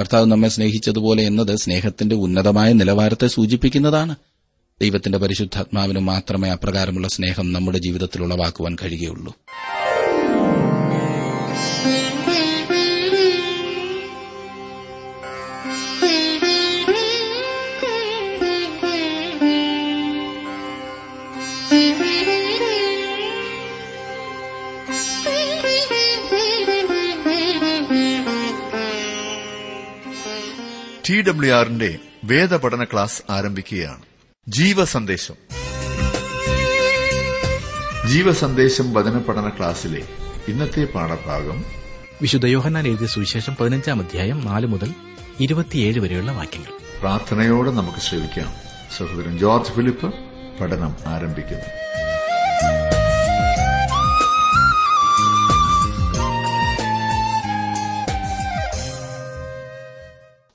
കർത്താവ് നമ്മെ സ്നേഹിച്ചതുപോലെ എന്നത് സ്നേഹത്തിന്റെ ഉന്നതമായ നിലവാരത്തെ സൂചിപ്പിക്കുന്നതാണ്. ദൈവത്തിന്റെ പരിശുദ്ധാത്മാവിന് മാത്രമേ അപ്രകാരമുള്ള സ്നേഹം നമ്മുടെ ജീവിതത്തിൽ ഉളവാക്കുവാൻ ടി ഡബ്ല്യു ആറിന്റെ വേദപഠന ക്ലാസ് ആരംഭിക്കുകയാണ്. ജീവസന്ദേശം. ജീവസന്ദേശം വചന പഠന ക്ലാസ്സിലെ ഇന്നത്തെ പാഠഭാഗം വിശുദ്ധ യോഹന്നാൻ എഴുതിയ സുവിശേഷം പതിനഞ്ചാം അധ്യായം നാല് മുതൽ ഇരുപത്തിയേഴ് വരെയുള്ള വാക്യങ്ങൾ. പ്രാർത്ഥനയോടെ നമുക്ക് ശ്രമിക്കാം സഹോദരൻ ജോർജ് ഫിലിപ്പ് പഠനം ആരംഭിക്കുന്നു.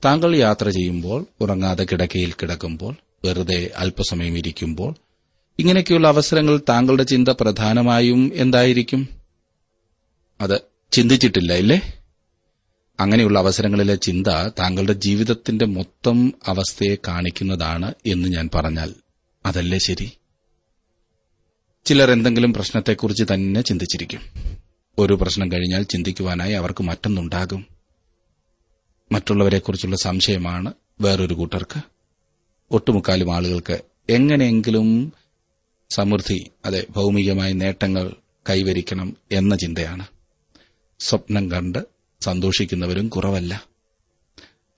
താങ്കൾ യാത്ര ചെയ്യുമ്പോൾ ഉറങ്ങാതെ കിടക്കയിൽ കിടക്കുമ്പോൾ വെറുതെ അല്പസമയം ഇരിക്കുമ്പോൾ ഇങ്ങനെയൊക്കെയുള്ള അവസരങ്ങൾ താങ്കളുടെ ചിന്ത പ്രധാനമായും എന്തായിരിക്കും? അത് ചിന്തിച്ചിട്ടില്ല ഇല്ലേ? അങ്ങനെയുള്ള അവസരങ്ങളിലെ ചിന്ത താങ്കളുടെ ജീവിതത്തിന്റെ മൊത്തം അവസ്ഥയെ കാണിക്കുന്നതാണ് എന്ന് ഞാൻ പറഞ്ഞാൽ അതല്ലേ ശരി? ചിലർ എന്തെങ്കിലും പ്രശ്നത്തെക്കുറിച്ച് തന്നെ ചിന്തിച്ചിരിക്കും. ഒരു പ്രശ്നം കഴിഞ്ഞാൽ ചിന്തിക്കുവാനായി അവർക്ക് മറ്റൊന്നുണ്ടാകും. മറ്റുള്ളവരെക്കുറിച്ചുള്ള സംശയമാണ് വേറൊരു കൂട്ടർക്ക്. ഒട്ടുമുക്കാലും ആളുകൾക്ക് എങ്ങനെയെങ്കിലും സമൃദ്ധി അതെ ഭൗമികമായ നേട്ടങ്ങൾ കൈവരിക്കണം എന്ന ചിന്തയാണ്. സ്വപ്നം കണ്ട് സന്തോഷിക്കുന്നവരും കുറവല്ല.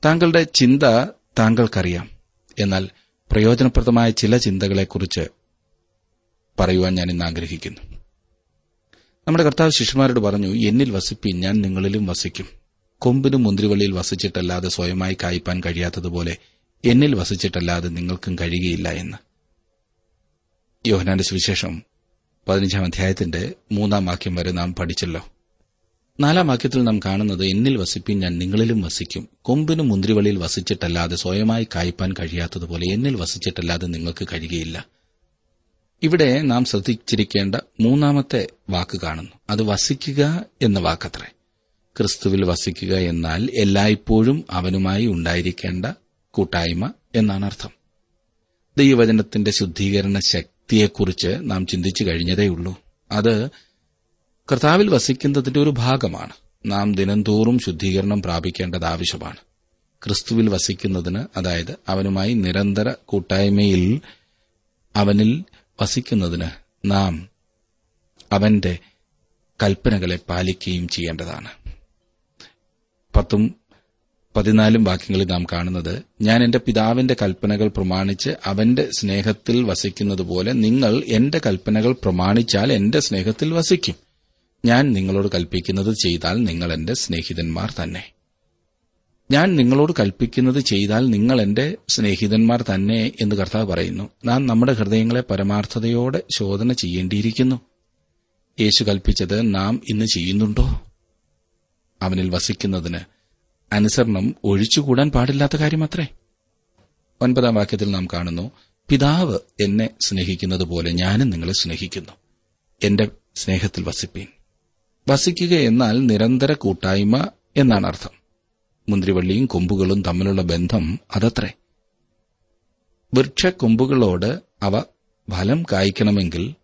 താങ്കളുടെ ചിന്ത താങ്കൾക്കറിയാം. എന്നാൽ പ്രയോജനപ്രദമായ ചില ചിന്തകളെക്കുറിച്ച് പറയുവാൻ ഞാൻ ഇന്ന് ആഗ്രഹിക്കുന്നു. നമ്മുടെ കർത്താവ് ശിഷ്യന്മാരോട് പറഞ്ഞു എന്നിൽ വസിപ്പിൻ ഞാൻ നിങ്ങളിലും വസിക്കും. കൊമ്പിനും മുന്തിരിവള്ളിയിൽ വസിച്ചിട്ടല്ലാതെ സ്വയമായി കായ്പാൻ കഴിയാത്തതുപോലെ എന്നിൽ വസിച്ചിട്ടല്ലാതെ നിങ്ങൾക്കും കഴിയുകയില്ല എന്ന്. യോഹനാന്റെ സുവിശേഷം പതിനഞ്ചാം അധ്യായത്തിന്റെ മൂന്നാം വാക്യം വരെ നാം പഠിച്ചല്ലോ. നാലാം വാക്യത്തിൽ നാം കാണുന്നത് എന്നിൽ വസിപ്പിൻ ഞാൻ നിങ്ങളിലും വസിക്കും. കൊമ്പിനും മുന്തിരിവള്ളിയിൽ വസിച്ചിട്ടല്ലാതെ സ്വയമായി കായ്പാൻ കഴിയാത്തതുപോലെ എന്നിൽ വസിച്ചിട്ടല്ലാതെ നിങ്ങൾക്ക് കഴിയുകയില്ല. ഇവിടെ നാം ശ്രദ്ധിച്ചിരിക്കേണ്ട മൂന്നാമത്തെ വാക്ക് കാണുന്നു. അത് വസിക്കുക എന്ന വാക്കത്രേ. ക്രിസ്തുവിൽ വസിക്കുക എന്നാൽ എല്ലായ്പ്പോഴും അവനുമായി ഉണ്ടായിരിക്കേണ്ട കൂട്ടായ്മ എന്നാണ് അർത്ഥം. ദൈവവചനത്തിന്റെ ശുദ്ധീകരണ ശക്തിയെക്കുറിച്ച് നാം ചിന്തിച്ചു കഴിഞ്ഞതേയുള്ളൂ അത് കർത്താവിൽ വസിക്കുന്നതിന്റെ ഒരു ഭാഗമാണ്. നാം ദിനംതോറും ശുദ്ധീകരണം പ്രാപിക്കേണ്ടത് ആവശ്യമാണ്. ക്രിസ്തുവിൽ വസിക്കുന്നതിന് അതായത് അവനുമായി നിരന്തര കൂട്ടായ്മയിൽ അവനിൽ വസിക്കുന്നതിന് നാം അവന്റെ കൽപ്പനകളെ പാലിക്കുകയും ചെയ്യേണ്ടതാണ്. പത്തും പതിനാലും വാക്യങ്ങളിൽ നാം കാണുന്നത് ഞാൻ എന്റെ പിതാവിന്റെ കൽപ്പനകൾ പ്രമാണിച്ച് അവന്റെ സ്നേഹത്തിൽ വസിക്കുന്നതുപോലെ നിങ്ങൾ എന്റെ കൽപ്പനകൾ പ്രമാണിച്ചാൽ എന്റെ സ്നേഹത്തിൽ വസിക്കും. ഞാൻ നിങ്ങളോട് കൽപ്പിക്കുന്നത് ചെയ്താൽ നിങ്ങൾ എന്റെ സ്നേഹിതന്മാർ തന്നെ. ഞാൻ നിങ്ങളോട് കൽപ്പിക്കുന്നത് ചെയ്താൽ നിങ്ങൾ എന്റെ സ്നേഹിതന്മാർ തന്നെ എന്ന് കർത്താവ് പറയുന്നു. നാം നമ്മുടെ ഹൃദയങ്ങളെ പരമാർത്ഥതയോടെ ശോധന ചെയ്യേണ്ടിയിരിക്കുന്നു. യേശു കൽപ്പിച്ചത് നാം ഇന്ന് ചെയ്യുന്നുണ്ടോ? അവനിൽ വസിക്കുന്നതിന് അനുസരണം ഒഴിച്ചുകൂടാൻ പാടില്ലാത്ത കാര്യമത്രേ. ഒൻപതാം വാക്യത്തിൽ നാം കാണുന്നു പിതാവ് എന്നെ സ്നേഹിക്കുന്നതുപോലെ ഞാനും നിങ്ങളെ സ്നേഹിക്കുന്നു. എന്റെ സ്നേഹത്തിൽ വസിപ്പീൻ. വസിക്കുക എന്നാൽ നിരന്തര കൂട്ടായ്മ എന്നാണ് അർത്ഥം. മുന്തിരിവള്ളിയും കൊമ്പുകളും തമ്മിലുള്ള ബന്ധം അതത്രേ. വൃക്ഷക്കൊമ്പുകളോട് അവ ഫലം കായ്ക്കണമെങ്കിൽ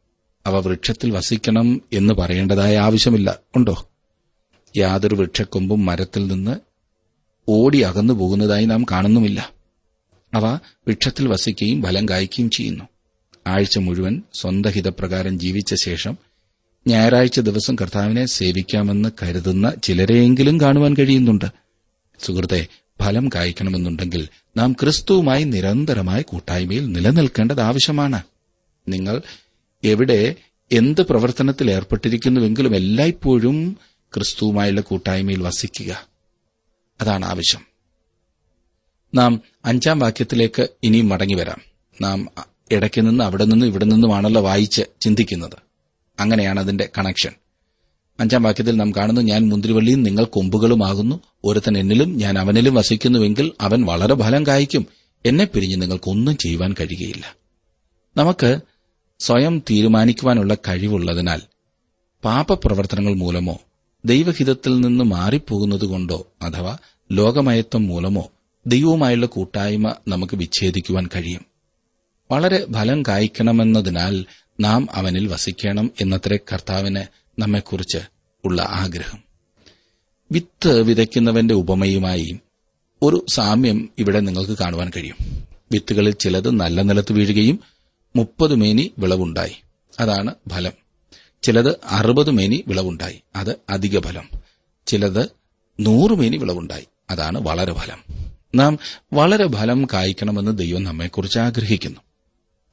അവ വൃക്ഷത്തിൽ വസിക്കണം എന്ന് പറയേണ്ടതായ ആവശ്യമില്ല. ഉണ്ടോ? യാതൊരു വൃക്ഷക്കൊമ്പും മരത്തിൽ നിന്ന് ഓടി അകന്നു പോകുന്നതായി നാം കാണുന്നുമില്ല. അവ വൃക്ഷത്തിൽ വസിക്കുകയും ഫലം കായ്ക്കുകയും ചെയ്യുന്നു. ആഴ്ച മുഴുവൻ സ്വന്തഹിതപ്രകാരം ജീവിച്ച ശേഷം ഞായറാഴ്ച ദിവസം കർത്താവിനെ സേവിക്കാമെന്ന് കരുതുന്ന ചിലരെയെങ്കിലും കാണുവാൻ കഴിയുന്നുണ്ട്. സുഹൃത്തെ ഫലം കായ്ക്കണമെന്നുണ്ടെങ്കിൽ നാം ക്രിസ്തുവുമായി നിരന്തരമായ കൂട്ടായ്മയിൽ നിലനിൽക്കേണ്ടത് ആവശ്യമാണ്. നിങ്ങൾ എവിടെ എന്ത് പ്രവർത്തനത്തിൽ ഏർപ്പെട്ടിരിക്കുന്നുവെങ്കിലും എല്ലായ്പ്പോഴും ക്രിസ്തുവുമായുള്ള കൂട്ടായ്മയിൽ വസിക്കുക. അതാണ് ആവശ്യം. നാം അഞ്ചാം വാക്യത്തിലേക്ക് ഇനിയും മടങ്ങി വരാം. നാം ഇടയ്ക്ക് നിന്ന് അവിടെ നിന്നും ഇവിടെ നിന്നുമാണല്ലോ വായിച്ച് ചിന്തിക്കുന്നത്. അങ്ങനെയാണ് അതിന്റെ കണക്ഷൻ. അഞ്ചാം വാക്യത്തിൽ നാം കാണുന്നു ഞാൻ മുന്തിരിവള്ളിയും നിങ്ങൾ കൊമ്പുകളുമാകുന്നു. ഒരുത്തൻ എന്നിലും ഞാൻ അവനിലും വസിക്കുന്നുവെങ്കിൽ അവൻ വളരെ ഫലം കായ്ക്കും. എന്നെ പിരിഞ്ഞ് നിങ്ങൾക്കൊന്നും ചെയ്യുവാൻ കഴിയുകയില്ല. നമുക്ക് സ്വയം തീരുമാനിക്കുവാനുള്ള കഴിവുള്ളതിനാൽ പാപപ്രവർത്തനങ്ങൾ മൂലമോ ദൈവഹിതത്തിൽ നിന്ന് മാറിപ്പോകുന്നതുകൊണ്ടോ അഥവാ ലോകമയത്വം മൂലമോ ദൈവവുമായുള്ള കൂട്ടായ്മ നമുക്ക് വിച്ഛേദിക്കുവാൻ കഴിയും. വളരെ ഫലം കായ്ക്കണമെന്നതിനാൽ നാം അവനിൽ വസിക്കണം എന്നത്ര കർത്താവിന് നമ്മെക്കുറിച്ച് ഉള്ള ആഗ്രഹം. വിത്ത് വിതയ്ക്കുന്നവന്റെ ഉപമയുമായി ഒരു സാമ്യം ഇവിടെ നിങ്ങൾക്ക് കാണുവാൻ കഴിയും. വിത്തുകളിൽ ചിലത് നല്ല നിലത്ത് വീഴുകയും മുപ്പത് മേനി വിളവുണ്ടായി. അതാണ് ഫലം. ചിലത് അറുപത് മേനി വിളവുണ്ടായി. അത് അധിക ഫലം. ചിലത് നൂറ് മേനി വിളവുണ്ടായി. അതാണ് വളരെ ഫലം. നാം വളരെ ഫലം കായ്ക്കണമെന്ന് ദൈവം നമ്മെക്കുറിച്ച് ആഗ്രഹിക്കുന്നു.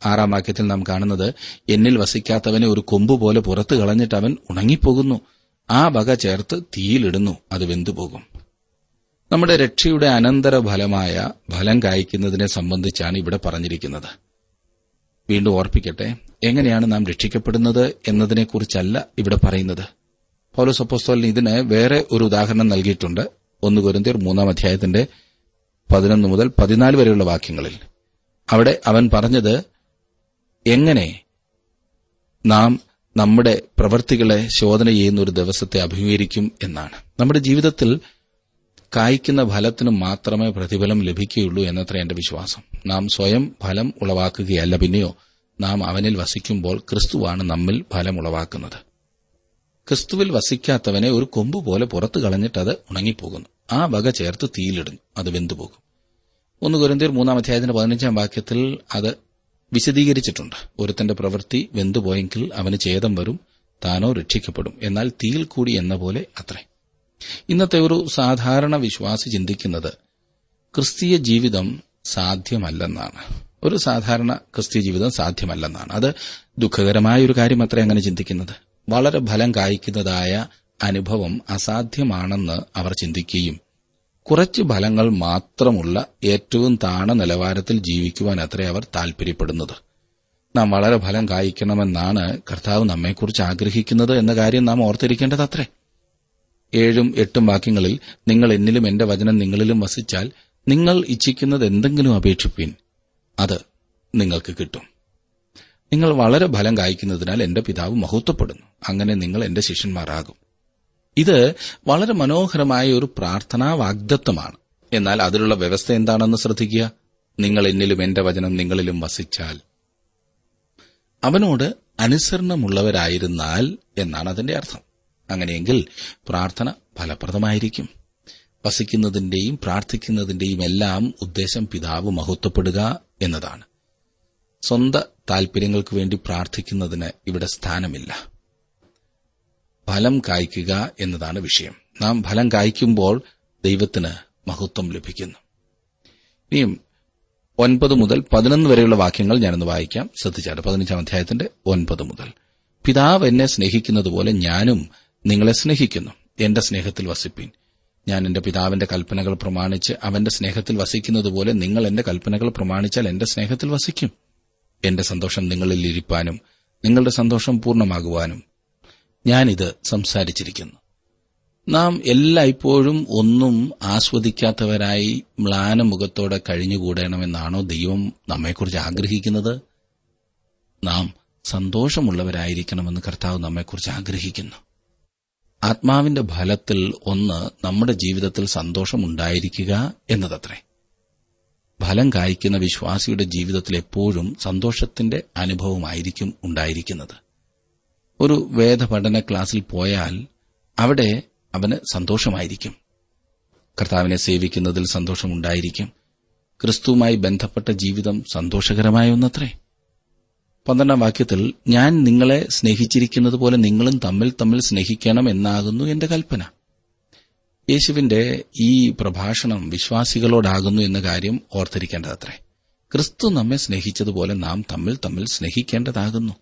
ആറാം വാക്യത്തിൽ നാം കാണുന്നത് എന്നിൽ വസിക്കാത്തവനെ ഒരു കൊമ്പ് പോലെ പുറത്തു കളഞ്ഞിട്ട് അവൻ ഉണങ്ങിപ്പോകുന്നു. ആ വക ചേർത്ത് തീയിലിടുന്നു അത് വെന്തുപോകും. നമ്മുടെ രക്ഷയുടെ അനന്തര ഫലമായ ഫലം കായ്ക്കുന്നതിനെ സംബന്ധിച്ചാണ് ഇവിടെ പറഞ്ഞിരിക്കുന്നത്. വീണ്ടും ഓർപ്പിക്കട്ടെ എങ്ങനെയാണ് നാം രക്ഷിക്കപ്പെടുന്നത് എന്നതിനെക്കുറിച്ചല്ല ഇവിടെ പറയുന്നത്. പൗലോസ് അപ്പോസ്തോലിന് ഇതിന് വേറെ ഒരു ഉദാഹരണം നൽകിയിട്ടുണ്ട്. ഒന്ന് കുരുന്തിയർ മൂന്നാം അധ്യായത്തിന്റെ പതിനൊന്ന് മുതൽ പതിനാല് വരെയുള്ള വാക്യങ്ങളിൽ. അവിടെ അവൻ പറഞ്ഞത് എങ്ങനെ നാം നമ്മുടെ പ്രവൃത്തികളെ ശോധന ചെയ്യുന്ന ഒരു ദിവസത്തെ അഭിമുഖീകരിക്കും എന്നാണ്. നമ്മുടെ ജീവിതത്തിൽ കായ്ക്കുന്ന ഫലത്തിന് മാത്രമേ പ്രതിഫലം ലഭിക്കുകയുള്ളൂ എന്നത്ര എന്റെ വിശ്വാസം. നാം സ്വയം ഫലം ഉളവാക്കുകയല്ല പിന്നെയോ നാം അവനിൽ വസിക്കുമ്പോൾ ക്രിസ്തുവാണ് നമ്മിൽ ഫലം ഉളവാക്കുന്നത്. ക്രിസ്തുവിൽ വസിക്കാത്തവനെ ഒരു കൊമ്പ് പോലെ പുറത്തു കളഞ്ഞിട്ട് അത് ഉണങ്ങിപ്പോകുന്നു. ആ വക ചേർത്ത് തീയിലിടുന്നു. അത് വെന്തുപോകും. ഒന്ന് കുരന്തിയർ മൂന്നാം അധ്യായത്തിന്റെ പതിനഞ്ചാം വാക്യത്തിൽ അത് വിശദീകരിച്ചിട്ടുണ്ട്. ഒരുത്തന്റെ പ്രവൃത്തി വെന്തുപോയെങ്കിൽ അവന് ഛേദം വരും താനോ രക്ഷിക്കപ്പെടും. എന്നാൽ തീയിൽ കൂടി എന്ന പോലെ അത്രേ. ഇന്നത്തെ ഒരു സാധാരണ വിശ്വാസി ചിന്തിക്കുന്നത് ക്രിസ്തീയ ജീവിതം സാധ്യമല്ലെന്നാണ്. ഒരു സാധാരണ ക്രിസ്തീയ ജീവിതം സാധ്യമല്ലെന്നാണ്. അത് ദുഃഖകരമായ ഒരു കാര്യം അത്ര അങ്ങനെ ചിന്തിക്കുന്നത്. വളരെ ഫലം കായ്ക്കുന്നതായ അനുഭവം അസാധ്യമാണെന്ന് അവർ ചിന്തിക്കുകയും കുറച്ച് ഫലങ്ങൾ മാത്രമുള്ള ഏറ്റവും താണ നിലവാരത്തിൽ ജീവിക്കുവാൻ അത്രേ അവർ താൽപര്യപ്പെടുന്നത്. നാം വളരെ ഫലം കായ്ക്കണമെന്നാണ് കർത്താവ് നമ്മെക്കുറിച്ച് ആഗ്രഹിക്കുന്നത് എന്ന കാര്യം നാം ഓർത്തിരിക്കേണ്ടത് അത്രേ ഏഴും എട്ടും വാക്യങ്ങളിൽ നിങ്ങൾ എന്നിലും എന്റെ വചനം നിങ്ങളിലും വസിച്ചാൽ നിങ്ങൾ ഇച്ഛിക്കുന്നത് എന്തെങ്കിലും അപേക്ഷിപ്പിൻ. അത് നിങ്ങൾക്ക് കിട്ടും. നിങ്ങൾ വളരെ ഫലം കായ്ക്കുന്നതിനാൽ എന്റെ പിതാവ് മഹത്വപ്പെടുന്നു. അങ്ങനെ നിങ്ങൾ എന്റെ ശിഷ്യന്മാരാകും. ഇത് വളരെ മനോഹരമായ ഒരു പ്രാർത്ഥനാ വാഗ്ദത്വമാണ് എന്നാൽ അതിലുള്ള വ്യവസ്ഥ എന്താണെന്ന് ശ്രദ്ധിക്കുക. നിങ്ങൾ എന്നിലും എന്റെ വചനം നിങ്ങളിലും വസിച്ചാൽ അവനോട് അനുസരണമുള്ളവരായിരുന്നാൽ എന്നാണ് അതിന്റെ അർത്ഥം. അങ്ങനെയെങ്കിൽ പ്രാർത്ഥന ഫലപ്രദമായിരിക്കും. വസിക്കുന്നതിന്റെയും പ്രാർത്ഥിക്കുന്നതിന്റെയും എല്ലാം ഉദ്ദേശം പിതാവ് മഹത്വപ്പെടുക എന്നതാണ്. സ്വന്ത താൽപര്യങ്ങൾക്ക് വേണ്ടി പ്രാർത്ഥിക്കുന്നതിന് ഇവിടെ സ്ഥാനമില്ല. ഫലം കായ്ക്കുക എന്നതാണ് വിഷയം. നാം ഫലം കായ്ക്കുമ്പോൾ ദൈവത്തിന് മഹത്വം ലഭിക്കുന്നു. ഇനിയും ഒൻപത് മുതൽ പതിനൊന്ന് വരെയുള്ള വാക്യങ്ങൾ ഞാനൊന്ന് വായിക്കാം. ശ്രദ്ധിച്ചാട്ടെ പതിനഞ്ചാം അധ്യായത്തിന്റെ ഒൻപത് മുതൽ. പിതാവ് എന്നെ സ്നേഹിക്കുന്നതുപോലെ ഞാനും നിങ്ങളെ സ്നേഹിക്കുന്നു. എന്റെ സ്നേഹത്തിൽ വസിപ്പിൻ. ഞാൻ എന്റെ പിതാവിന്റെ കൽപ്പനകൾ പ്രമാണിച്ച് അവന്റെ സ്നേഹത്തിൽ വസിക്കുന്നതുപോലെ നിങ്ങൾ എന്റെ കൽപ്പനകൾ പ്രമാണിച്ചാൽ എന്റെ സ്നേഹത്തിൽ വസിക്കും. എന്റെ സന്തോഷം നിങ്ങളിൽ ഇരിപ്പാനും നിങ്ങളുടെ സന്തോഷം പൂർണമാകുവാനും ഞാനിത് സംസാരിച്ചിരിക്കുന്നു. നാം എല്ലായ്പ്പോഴും ഒന്നും ആസ്വദിക്കാത്തവരായി മ്ലാന മുഖത്തോടെ കഴിഞ്ഞുകൂടണമെന്നാണോ ദൈവം നമ്മെക്കുറിച്ച് ആഗ്രഹിക്കുന്നത്? നാം സന്തോഷമുള്ളവരായിരിക്കണമെന്ന് കർത്താവ് നമ്മെക്കുറിച്ച് ആഗ്രഹിക്കുന്നു. ആത്മാവിന്റെ ഫലത്തിൽ ഒന്ന് നമ്മുടെ ജീവിതത്തിൽ സന്തോഷമുണ്ടായിരിക്കുക എന്നതത്രേ. ഫലം കായ്ക്കുന്ന വിശ്വാസിയുടെ ജീവിതത്തിൽ എപ്പോഴും സന്തോഷത്തിന്റെ അനുഭവമായിരിക്കും ഉണ്ടായിരിക്കുന്നത്. ഒരു വേദപഠന ക്ലാസ്സിൽ പോയാൽ അവിടെ അവന് സന്തോഷമായിരിക്കും. കർത്താവിനെ സേവിക്കുന്നതിൽ സന്തോഷമുണ്ടായിരിക്കും. ക്രിസ്തുവുമായി ബന്ധപ്പെട്ട ജീവിതം സന്തോഷകരമായ ഒന്നത്രേ പന്ത്രണ്ടാം വാക്യത്തിൽ ഞാൻ നിങ്ങളെ സ്നേഹിച്ചിരിക്കുന്നത് പോലെ നിങ്ങളും തമ്മിൽ തമ്മിൽ സ്നേഹിക്കണം എന്നാകുന്നു എന്റെ കൽപ്പന. യേശുവിന്റെ ഈ പ്രഭാഷണം വിശ്വാസികളോടാകുന്നു എന്ന കാര്യം ഓർത്തിരിക്കേണ്ടതത്രേ. ക്രിസ്തു നമ്മെ സ്നേഹിച്ചതുപോലെ നാം തമ്മിൽ തമ്മിൽ സ്നേഹിക്കേണ്ടതാകുന്നു.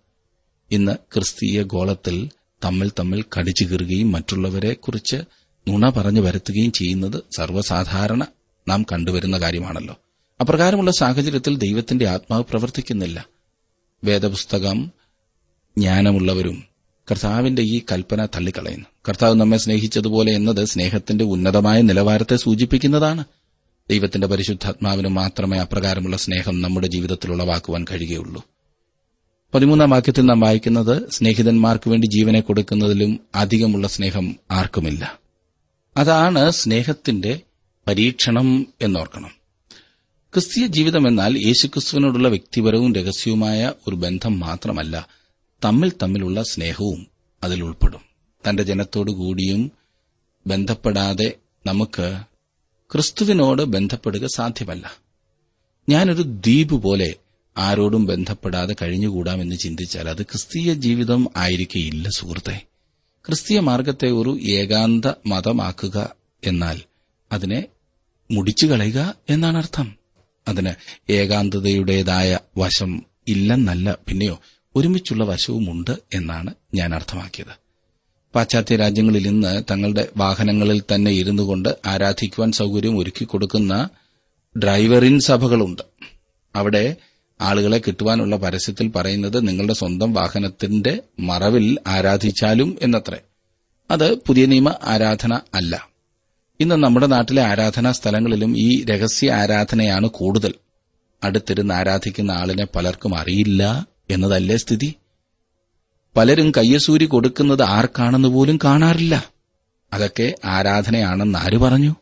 ഇന്ന് ക്രിസ്തീയ ഗോളത്തിൽ തമ്മിൽ തമ്മിൽ കടിച്ചു കീറുകയും മറ്റുള്ളവരെ കുറിച്ച് നുണ പറഞ്ഞു വരുത്തുകയും ചെയ്യുന്നത് സർവസാധാരണ നാം കണ്ടുവരുന്ന കാര്യമാണല്ലോ. അപ്രകാരമുള്ള സാഹചര്യത്തിൽ ദൈവത്തിന്റെ ആത്മാവ് പ്രവർത്തിക്കുന്നില്ല. വേദപുസ്തകം ജ്ഞാനമുള്ളവരും കർത്താവിന്റെ ഈ കൽപ്പന തള്ളിക്കളയുന്നു. കർത്താവ് നമ്മെ സ്നേഹിച്ചതുപോലെ എന്നത് സ്നേഹത്തിന്റെ ഉന്നതമായ നിലവാരത്തെ സൂചിപ്പിക്കുന്നതാണ്. ദൈവത്തിന്റെ പരിശുദ്ധാത്മാവിന് മാത്രമേ അപ്രകാരമുള്ള സ്നേഹം നമ്മുടെ ജീവിതത്തിൽ ഉളവാക്കുവാൻ കഴിയുകയുള്ളൂ. പതിമൂന്നാം വാക്യത്തിൽ നാം വായിക്കുന്നത് സ്നേഹിതന്മാർക്ക് വേണ്ടി ജീവനെ കൊടുക്കുന്നതിലും അധികമുള്ള സ്നേഹം ആർക്കുമില്ല. അതാണ് സ്നേഹത്തിന്റെ പരീക്ഷണം എന്നോർക്കണം. ക്രിസ്തീയ ജീവിതം എന്നാൽ യേശുക്രിസ്തുവിനോടുള്ള വ്യക്തിപരവും രഹസ്യവുമായ ഒരു ബന്ധം മാത്രമല്ല തമ്മിൽ തമ്മിലുള്ള സ്നേഹവും അതിൽ ഉൾപ്പെടും. തന്റെ ജനത്തോടുകൂടിയും ബന്ധപ്പെടാതെ നമുക്ക് ക്രിസ്തുവിനോട് ബന്ധപ്പെടുക സാധ്യമല്ല. ഞാനൊരു ദ്വീപ് പോലെ ആരോടും ബന്ധപ്പെടാതെ കഴിഞ്ഞുകൂടാമെന്ന് ചിന്തിച്ചാൽ അത് ക്രിസ്തീയ ജീവിതം ആയിരിക്കേയില്ല സുഹൃത്തെ. ക്രിസ്തീയ മാർഗത്തെ ഒരു ഏകാന്ത മതമാക്കുക എന്നാൽ അതിനെ മുടിച്ചു കളയുക എന്നാണ് അർത്ഥം അതിന് ഏകാന്തതയുടേതായ വശം ഇല്ലെന്നല്ല പിന്നെയോ ഒരുമിച്ചുള്ള വശവുമുണ്ട് എന്നാണ് ഞാൻ അർത്ഥമാക്കിയത്. പാശ്ചാത്യ രാജ്യങ്ങളിൽ ഇന്ന് തങ്ങളുടെ വാഹനങ്ങളിൽ തന്നെ ഇരുന്നു കൊണ്ട് ആരാധിക്കുവാൻ സൌകര്യം ഒരുക്കിക്കൊടുക്കുന്ന ഡ്രൈവറിൻ സഭകളുണ്ട്. അവിടെ ആളുകളെ കിട്ടുവാനുള്ള പരസ്യത്തിൽ പറയുന്നത് നിങ്ങളുടെ സ്വന്തം വാഹനത്തിന്റെ മറവിൽ ആരാധിച്ചാലും എന്നത്രേ. അത് പുതിയ നിയമ ആരാധന അല്ല. ഇന്ന് നമ്മുടെ നാട്ടിലെ ആരാധനാ സ്ഥലങ്ങളിലും ഈ രഹസ്യ ആരാധനയാണ് കൂടുതൽ. അടുത്തിരുന്ന് ആരാധിക്കുന്ന ആളിനെ പലർക്കും അറിയില്ല എന്നതല്ലേ സ്ഥിതി? പലരും കയ്യസൂരി കൊടുക്കുന്നത് ആർക്കാണെന്ന് പോലും കാണാറില്ല. അതൊക്കെ ആരാധനയാണെന്ന് ആര് പറഞ്ഞു?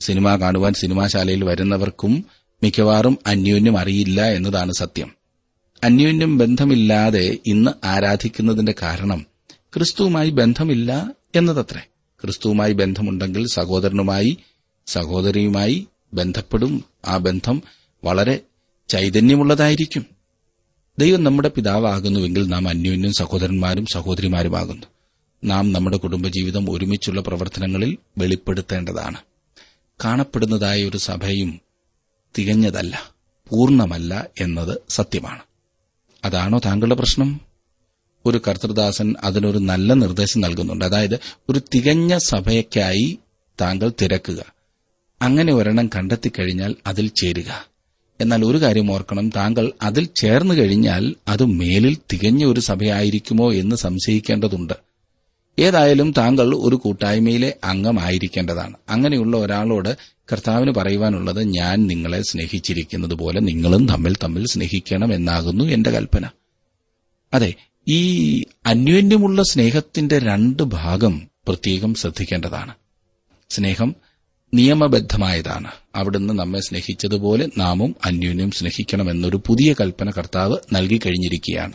സിനിമ കാണുവാൻ സിനിമാശാലയിൽ വരുന്നവർക്കും മിക്കവാറും അന്യോന്യം അറിയില്ല എന്നതാണ് സത്യം. അന്യോന്യം ബന്ധമില്ലാതെ ഇന്ന് ആരാധിക്കുന്നതിന്റെ കാരണം ക്രിസ്തുവുമായി ബന്ധമില്ല എന്നതത്രേ. ക്രിസ്തുവുമായി ബന്ധമുണ്ടെങ്കിൽ സഹോദരനുമായി സഹോദരിയുമായി ബന്ധപ്പെടും. ആ ബന്ധം വളരെ ചൈതന്യമുള്ളതായിരിക്കും. ദൈവം നമ്മുടെ പിതാവാകുന്നുവെങ്കിൽ നാം അന്യോന്യം സഹോദരന്മാരും സഹോദരിമാരുമാകുന്നു. നാം നമ്മുടെ കുടുംബജീവിതം ഒരുമിച്ചുള്ള പ്രവർത്തനങ്ങളിൽ വെളിപ്പെടുത്തേണ്ടതാണ്. കാണപ്പെടുന്നതായ ഒരു സഭയും തികഞ്ഞതല്ല പൂർണമല്ല എന്നത് സത്യമാണ്. അതാണോ താങ്കളുടെ പ്രശ്നം? ഒരു കർത്തൃദാസൻ അതിനൊരു നല്ല നിർദ്ദേശം നൽകുന്നുണ്ട്. അതായത് ഒരു തികഞ്ഞ സഭയ്ക്കായി താങ്കൾ തിരക്കുക. അങ്ങനെ ഒരെണ്ണം കണ്ടെത്തിക്കഴിഞ്ഞാൽ അതിൽ ചേരുക. എന്നാൽ ഒരു കാര്യം ഓർക്കണം താങ്കൾ അതിൽ ചേർന്നു കഴിഞ്ഞാൽ അത് മേലിൽ തികഞ്ഞ ഒരു സഭയായിരിക്കുമോ എന്ന് സംശയിക്കേണ്ടതുണ്ട്. ഏതായാലും താങ്കൾ ഒരു കൂട്ടായ്മയിലെ അംഗമായിരിക്കേണ്ടതാണ്. അങ്ങനെയുള്ള ഒരാളോട് കർത്താവിന് പറയുവാനുള്ളത് ഞാൻ നിങ്ങളെ സ്നേഹിച്ചിരിക്കുന്നത് പോലെ നിങ്ങളും തമ്മിൽ തമ്മിൽ സ്നേഹിക്കണം എന്നാകുന്നു എന്റെ കൽപ്പന. അതെ ഈ അന്യോന്യമുള്ള സ്നേഹത്തിന്റെ രണ്ട് ഭാഗം പ്രത്യേകം ശ്രദ്ധിക്കേണ്ടതാണ്. സ്നേഹം നിയമബദ്ധമായതാണ്. അവിടുന്ന് നമ്മെ സ്നേഹിച്ചതുപോലെ നാമും അന്യോന്യം സ്നേഹിക്കണമെന്നൊരു പുതിയ കൽപ്പന കർത്താവ് നൽകിക്കഴിഞ്ഞിരിക്കുകയാണ്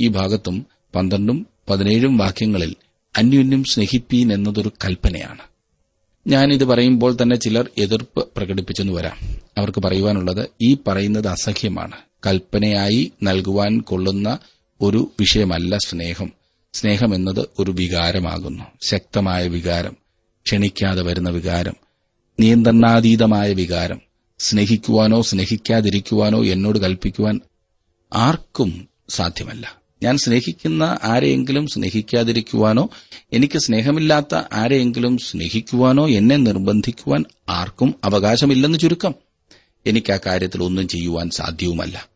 ഈ ഭാഗത്തും പന്ത്രണ്ടും പതിനേഴും വാക്യങ്ങളിൽ അന്യോന്യം സ്നേഹിപ്പീൻ എന്നതൊരു കൽപ്പനയാണ്. ഞാൻ ഇത് പറയുമ്പോൾ തന്നെ ചിലർ എതിർപ്പ് പ്രകടിപ്പിച്ചെന്ന് വരാം. അവർക്ക് പറയുവാനുള്ളത് ഈ പറയുന്നത് അസഹ്യമാണ്. കൽപ്പനയായി നൽകുവാൻ കൊള്ളുന്ന ഒരു വിഷയമല്ല സ്നേഹം. സ്നേഹം എന്നത് ഒരു വികാരമാകുന്നു. ശക്തമായ വികാരം ക്ഷണിക്കാതെ വരുന്ന വികാരം നിയന്ത്രണാതീതമായ വികാരം. സ്നേഹിക്കുവാനോ സ്നേഹിക്കാതിരിക്കുവാനോ എന്നോട് കൽപ്പിക്കുവാൻ ആർക്കും സാധ്യമല്ല. ഞാൻ സ്നേഹിക്കുന്ന ആരെയെങ്കിലും സ്നേഹിക്കാതിരിക്കുവാനോ എനിക്ക് സ്നേഹമില്ലാത്ത ആരെയെങ്കിലും സ്നേഹിക്കുവാനോ എന്നെ നിർബന്ധിക്കുവാൻ ആർക്കും അവകാശമില്ലെന്ന് ചുരുക്കം. എനിക്ക് ആ കാര്യത്തിൽ ഒന്നും ചെയ്യുവാൻ സാധ്യവുമല്ല.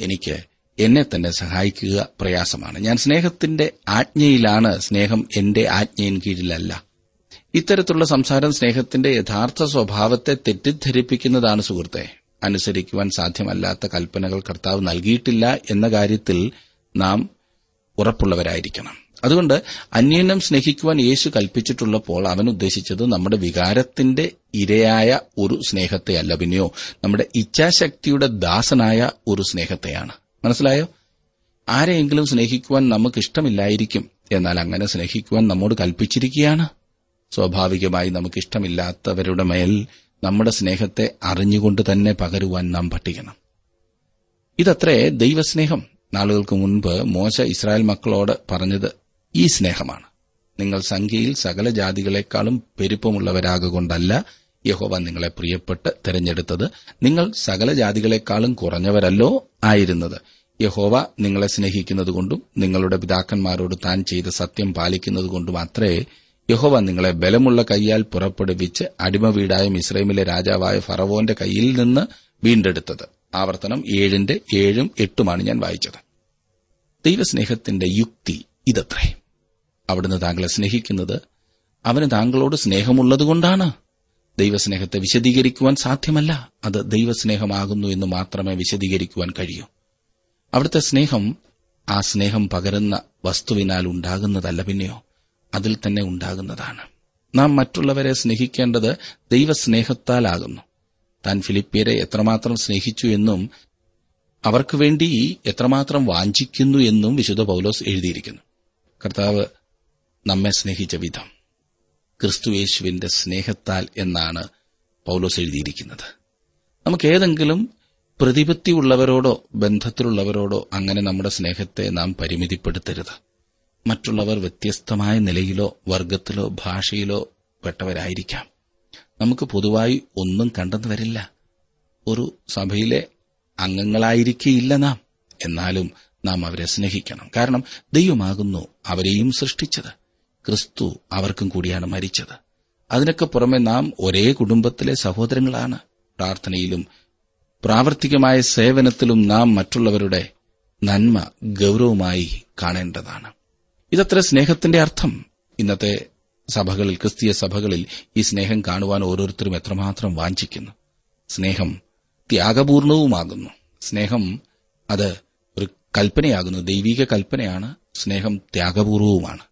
എനിക്ക് എന്നെ തന്നെ സഹായിക്കുക പ്രയാസമാണ്. ഞാൻ സ്നേഹത്തിന്റെ ആജ്ഞയിലാണ് സ്നേഹം എന്റെ ആജ്ഞയിൻ കീഴിലല്ല. ഇത്തരത്തിലുള്ള സംസാരം സ്നേഹത്തിന്റെ യഥാർത്ഥ സ്വഭാവത്തെ തെറ്റിദ്ധരിപ്പിക്കുന്നതാണ് സുഹൃത്തെ. അനുസരിക്കുവാൻ സാധ്യമല്ലാത്ത കൽപ്പനകൾ കർത്താവ് നൽകിയിട്ടില്ല എന്ന കാര്യത്തിൽ നാം ഉറപ്പുള്ളവരായിരിക്കണം. അതുകൊണ്ട് അന്യനം സ്നേഹിക്കുവാൻ യേശു കൽപ്പിച്ചിട്ടുള്ളപ്പോൾ അവൻ ഉദ്ദേശിച്ചത് നമ്മുടെ വികാരത്തിന്റെ ഇരയായ ഒരു സ്നേഹത്തെയല്ല. പിന്നെയോ നമ്മുടെ ഇച്ഛാശക്തിയുടെ ദാസനായ ഒരു സ്നേഹത്തെയാണ്. മനസ്സിലായോ? ആരെയെങ്കിലും സ്നേഹിക്കുവാൻ നമുക്ക് ഇഷ്ടമില്ലായിരിക്കും എന്നാൽ അങ്ങനെ സ്നേഹിക്കുവാൻ നമ്മോട് കൽപ്പിച്ചിരിക്കുകയാണ്. സ്വാഭാവികമായി നമുക്ക് ഇഷ്ടമില്ലാത്തവരുടെ മേൽ നമ്മുടെ സ്നേഹത്തെ അറിഞ്ഞുകൊണ്ട് തന്നെ പകരുവാൻ നാം പഠിക്കണം ഇതത്രേ ദൈവസ്നേഹം. നാളുകൾക്ക് മുൻപ് മോശ ഇസ്രായേൽ മക്കളോട് പറഞ്ഞത് ഈ സ്നേഹമാണ്. നിങ്ങൾ സംഖ്യയിൽ സകല ജാതികളെക്കാളും പെരുപ്പമുള്ളവരാകൊണ്ടല്ല യഹോവ നിങ്ങളെ പ്രിയപ്പെട്ട് തെരഞ്ഞെടുത്തത്. നിങ്ങൾ സകല ജാതികളെക്കാളും കുറഞ്ഞവരല്ലോ ആയിരുന്നത്. യഹോവ നിങ്ങളെ സ്നേഹിക്കുന്നതുകൊണ്ടും നിങ്ങളുടെ പിതാക്കന്മാരോട് താൻ ചെയ്ത സത്യം പാലിക്കുന്നതുകൊണ്ടും അത്രേ യഹോവ നിങ്ങളെ ബലമുള്ള കൈയാൽ പുറപ്പെടുവിച്ച് അടിമ വീടായ ഇസ്രൈമിലെ രാജാവായ ഫറവോന്റെ കയ്യിൽ നിന്ന് വീണ്ടെടുത്തത്. ആവർത്തനം ഏഴിന്റെ ഏഴും എട്ടുമാണ് ഞാൻ വായിച്ചത്. ദൈവസ്നേഹത്തിന്റെ യുക്തി ഇതത്രേ. അവിടുന്ന് താങ്കളെ സ്നേഹിക്കുന്നത് അവന് താങ്കളോട് സ്നേഹമുള്ളതുകൊണ്ടാണ്. ദൈവസ്നേഹത്തെ വിശദീകരിക്കുവാൻ സാധ്യമല്ല. അത് ദൈവസ്നേഹമാകുന്നു എന്ന് മാത്രമേ വിശദീകരിക്കുവാൻ കഴിയൂ. അവിടുത്തെ സ്നേഹം ആ സ്നേഹം പകരുന്ന വസ്തുവിനാൽ ഉണ്ടാകുന്നതല്ല പിന്നെയോ? അതിൽ തന്നെ ഉണ്ടാകുന്നതാണ്. നാം മറ്റുള്ളവരെ സ്നേഹിക്കേണ്ടത് ദൈവസ്നേഹത്താലാകുന്നു. താൻ ഫിലിപ്പിയരെ എത്രമാത്രം സ്നേഹിച്ചു എന്നും അവർക്ക് വേണ്ടി എത്രമാത്രം വാഞ്ചിക്കുന്നു എന്നും വിശുദ്ധ പൗലോസ് എഴുതിയിരിക്കുന്നു. കർത്താവ് നമ്മെ സ്നേഹിച്ച വിധം. ക്രിസ്തുയേശുവിന്റെ സ്നേഹത്താൽ എന്നാണ് പൗലോസ് എഴുതിയിരിക്കുന്നത്. നമുക്ക് ഏതെങ്കിലും പ്രതിപത്തിയുള്ളവരോടോ ബന്ധത്തിലുള്ളവരോടോ അങ്ങനെ നമ്മുടെ സ്നേഹത്തെ നാം പരിമിതിപ്പെടുത്തരുത്. മറ്റുള്ളവർ വ്യത്യസ്തമായ നിലയിലോ വർഗത്തിലോ ഭാഷയിലോ പെട്ടവരായിരിക്കാം. നമുക്ക് പൊതുവായി ഒന്നും കണ്ടെന്ന് വരില്ല ഒരു സഭയിലെ അംഗങ്ങളായിരിക്കില്ല നാം. എന്നാലും നാം അവരെ സ്നേഹിക്കണം. കാരണം ദൈവമാകുന്നു അവരെയും സൃഷ്ടിച്ചത്. ക്രിസ്തു അവർക്കും കൂടിയാണ് മരിച്ചത്. അതിനൊക്കെ പുറമെ നാം ഒരേ കുടുംബത്തിലെ സഹോദരങ്ങളാണ്. പ്രാർത്ഥനയിലും പ്രാവർത്തികമായ സേവനത്തിലും നാം മറ്റുള്ളവരുടെ നന്മ ഗൌരവമായി കാണേണ്ടതാണ്. ഇതത്ര സ്നേഹത്തിന്റെ അർത്ഥം. ഇന്നത്തെ സഭകളിൽ ക്രിസ്തീയ സഭകളിൽ ഈ സ്നേഹം കാണുവാൻ ഓരോരുത്തരും എത്രമാത്രം വാഞ്ചിക്കുന്നു. സ്നേഹം ത്യാഗപൂർണവുമാകുന്നു. സ്നേഹം അത് ഒരു കൽപ്പനയാകുന്നു. ദൈവിക കൽപ്പനയാണ്. സ്നേഹം ത്യാഗപൂർവവുമാണ്.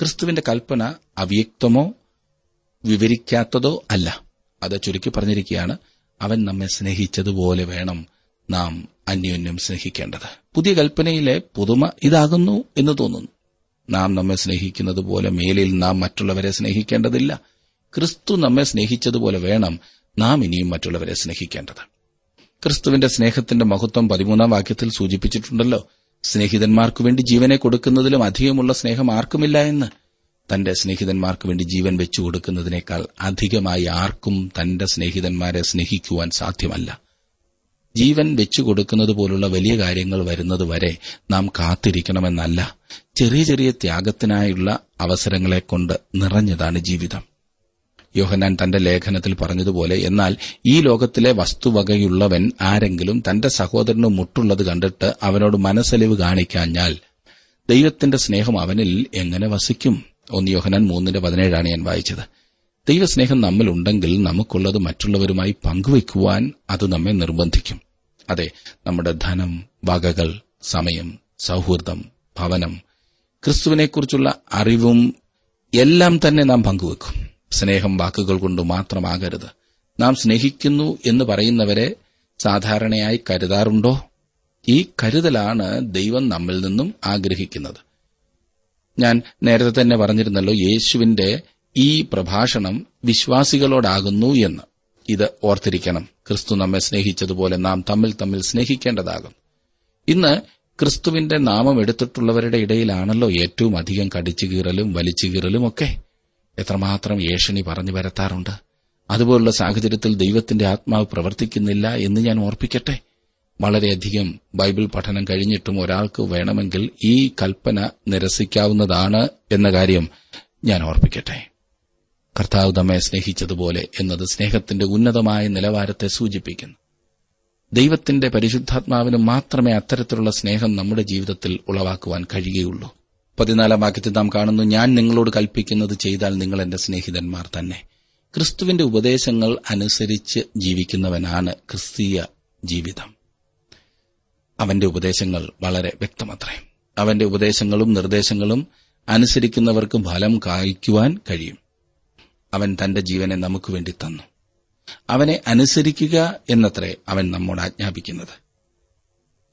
ക്രിസ്തുവിന്റെ കൽപ്പന അവ്യക്തമോ വിവരിക്കാത്തതോ അല്ല. അത് ചുരുക്കി പറഞ്ഞിരിക്കുകയാണ് അവൻ നമ്മെ സ്നേഹിച്ചതുപോലെ വേണം നാം അന്യോന്യം സ്നേഹിക്കേണ്ടത്. പുതിയ കൽപ്പനയിലെ പുതുമ ഇതാകുന്നു എന്ന് തോന്നുന്നു. നാം നമ്മെ സ്നേഹിക്കുന്നത് പോലെ മേലിൽ നാം മറ്റുള്ളവരെ സ്നേഹിക്കേണ്ടതില്ല. ക്രിസ്തു നമ്മെ സ്നേഹിച്ചതുപോലെ വേണം നാം ഇനിയും മറ്റുള്ളവരെ സ്നേഹിക്കേണ്ടത്. ക്രിസ്തുവിന്റെ സ്നേഹത്തിന്റെ മഹത്വം പതിമൂന്നാം വാക്യത്തിൽ സൂചിപ്പിച്ചിട്ടുണ്ടല്ലോ. സ്നേഹിതന്മാർക്കു വേണ്ടി ജീവനെ കൊടുക്കുന്നതിലും അധികമുള്ള സ്നേഹം ആർക്കുമില്ല എന്ന് തന്റെ സ്നേഹിതന്മാർക്ക് വേണ്ടി ജീവൻ വെച്ചു കൊടുക്കുന്നതിനേക്കാൾ അധികമായി ആർക്കും തന്റെ സ്നേഹിതന്മാരെ സ്നേഹിക്കുവാൻ സാധ്യമല്ല. ജീവൻ വെച്ചു കൊടുക്കുന്നത് പോലുള്ള വലിയ കാര്യങ്ങൾ വരുന്നത് വരെ നാം കാത്തിരിക്കണമെന്നല്ല. ചെറിയ ചെറിയ ത്യാഗത്തിനായുള്ള അവസരങ്ങളെ കൊണ്ട് നിറഞ്ഞതാണ് ജീവിതം. യോഹന്നാൻ തന്റെ ലേഖനത്തിൽ പറഞ്ഞതുപോലെ എന്നാൽ ഈ ലോകത്തിലെ വസ്തുവകയുള്ളവൻ ആരെങ്കിലും തന്റെ സഹോദരന് മുട്ടുള്ളത് കണ്ടിട്ട് അവനോട് മനസ്സലിവ് കാണിക്കാഞ്ഞാൽ ദൈവത്തിന്റെ സ്നേഹം അവനിൽ എങ്ങനെ വസിക്കും? ഒന്ന് യോഹനാൻ മൂന്നിന്റെ പതിനേഴാണ് ഞാൻ വായിച്ചത്. ദൈവസ്നേഹം നമ്മിലുണ്ടെങ്കിൽ നമുക്കുള്ളത് മറ്റുള്ളവരുമായി പങ്കുവയ്ക്കുവാൻ അത് നമ്മെ നിർബന്ധിക്കും. അതെ നമ്മുടെ ധനം വകകൾ സമയം സൗഹൃദം ഭവനം ക്രിസ്തുവിനെക്കുറിച്ചുള്ള അറിവും എല്ലാം തന്നെ നാം പങ്കുവെക്കും സ്നേഹം വാക്കുകൾ കൊണ്ട് മാത്രമാകരുത്. നാം സ്നേഹിക്കുന്നു എന്ന് പറയുന്നവരെ സാധാരണയായി കരുതാറുണ്ടോ? ഈ കരുതലാണ് ദൈവം നമ്മിൽ നിന്നും ആഗ്രഹിക്കുന്നത്. ഞാൻ നേരത്തെ തന്നെ പറഞ്ഞിരുന്നല്ലോ യേശുവിന്റെ ഈ പ്രഭാഷണം വിശ്വാസികളോടാകുന്നു എന്ന്. ഇത് ഓർത്തിരിക്കണം. ക്രിസ്തു നമ്മെ സ്നേഹിച്ചതുപോലെ നാം തമ്മിൽ തമ്മിൽ സ്നേഹിക്കേണ്ടതാകും. ഇന്ന് ക്രിസ്തുവിന്റെ നാമം എടുത്തിട്ടുള്ളവരുടെ ഇടയിലാണല്ലോ ഏറ്റവും അധികം കടിച്ചുകീറലും വലിച്ചുകീറലും ഒക്കെ. എത്രമാത്രം ഏഷണി പറഞ്ഞു വരത്താറുണ്ട് അതുപോലുള്ള സാഹചര്യത്തിൽ ദൈവത്തിന്റെ ആത്മാവ് പ്രവർത്തിക്കുന്നില്ല എന്ന് ഞാൻ ഓർപ്പിക്കട്ടെ. വളരെയധികം ബൈബിൾ പഠനം കഴിഞ്ഞിട്ടും ഒരാൾക്ക് വേണമെങ്കിൽ ഈ കൽപ്പന നിരസിക്കാവുന്നതാണ് എന്ന കാര്യം ഞാൻ ഓർപ്പിക്കട്ടെ. കർത്താവ് നമ്മെ സ്നേഹിച്ചതുപോലെ എന്നത് സ്നേഹത്തിന്റെ ഉന്നതമായ നിലവാരത്തെ സൂചിപ്പിക്കുന്നു. ദൈവത്തിന്റെ പരിശുദ്ധാത്മാവിന് മാത്രമേ അത്തരത്തിലുള്ള സ്നേഹം നമ്മുടെ ജീവിതത്തിൽ ഉളവാക്കുവാൻ കഴിയുകയുള്ളൂ. പതിനാലാം വാക്യത്തിൽ നാം കാണുന്നു ഞാൻ നിങ്ങളോട് കൽപ്പിക്കുന്നത് ചെയ്താൽ നിങ്ങൾ എന്റെ സ്നേഹിതന്മാർ തന്നെ. ക്രിസ്തുവിന്റെ ഉപദേശങ്ങൾ അനുസരിച്ച് ജീവിക്കുന്നവനാണ് ക്രിസ്തീയ ജീവിതം. അവന്റെ ഉപദേശങ്ങൾ വളരെ വ്യക്തമത്രേ. അവന്റെ ഉപദേശങ്ങളും നിർദ്ദേശങ്ങളും അനുസരിക്കുന്നവർക്ക് ഫലം കായ്ക്കുവാൻ കഴിയും. അവൻ തന്റെ ജീവനെ നമുക്ക് വേണ്ടി തന്നു. അവനെ അനുസരിക്കുക എന്നത്രേ അവൻ നമ്മോട് ആജ്ഞാപിക്കുന്നത്.